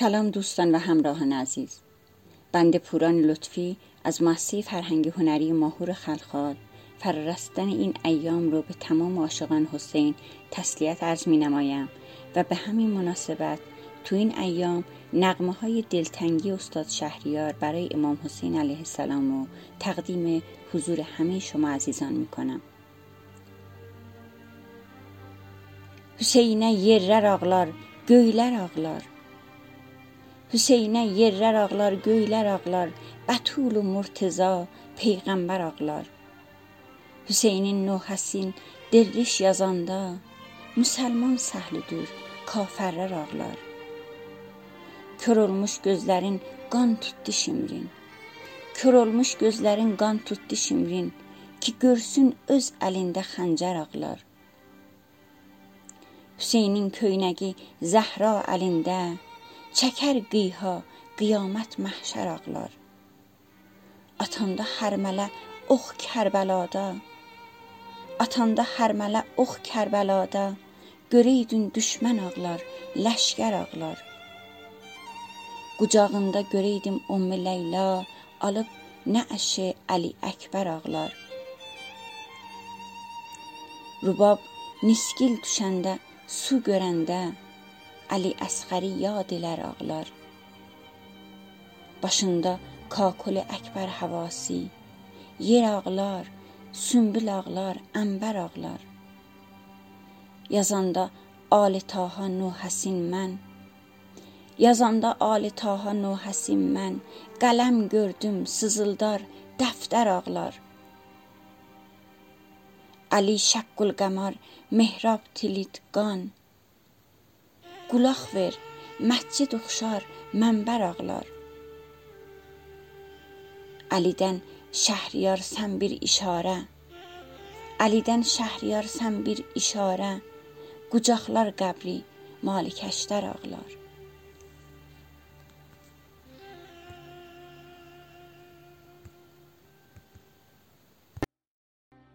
سلام دوستان و همراهان عزیز بنده پوران لطفی از مؤسسه فرهنگ هنری ماهور خلخال فرارستن این ایام رو به تمام عاشقان حسین تسلیت عرض می نمایم و به همین مناسبت تو این ایام نقمه های دلتنگی استاد شهریار برای امام حسین علیه السلام رو تقدیم حضور همه شما عزیزان می کنم Hüseynə yerlər ağlar, göylər ağlar. Hüseynə yerlər ağlar, göylər ağlar. Bətulu Murteza peyğəmbər ağlar. Hüseynin Nuhəsin derviş yazanda müsəlman səhlüdür, kafərlər ağlar. Kör olmuş gözlərin qan tutdu şimrin. Kör olmuş gözlərin qan tutdu şimrin ki görsün öz əlində xəncər ağlar. Hüseynin köynəgi Zəhra əlində, çəkər qıyha, qiyamət məhşər ağlar. Atanda hərmələ ox Kərbəlada, atanda hərmələ ox Kərbəlada, görəydin düşmən ağlar, ləşkər ağlar. Qucağında görəydim Ümmü Leyla, alıb nə əşi Əli Əkbər ağlar. Rubab niskil düşəndə Su görəndə Ali Asgari ya dilər ağlar. Başında kakuli Əkbər havası, yer ağlar, sümbül ağlar, əmbər ağlar. Yazanda Ali Taha Nuhəsin mən Yazanda Ali Taha Nuhəsin mən qələm gördüm, sızıldar, dəftər ağlar. Ali Şəkkül Qəmar mehrab tilit qan Qulaq ver, məscid oxşar, mənbər ağlar. Əlidən Şəhriyar sən bir işarə. Əlidən Şəhriyar sən bir işarə. Qucaqlar qəbri, Malikəşdər ağlar.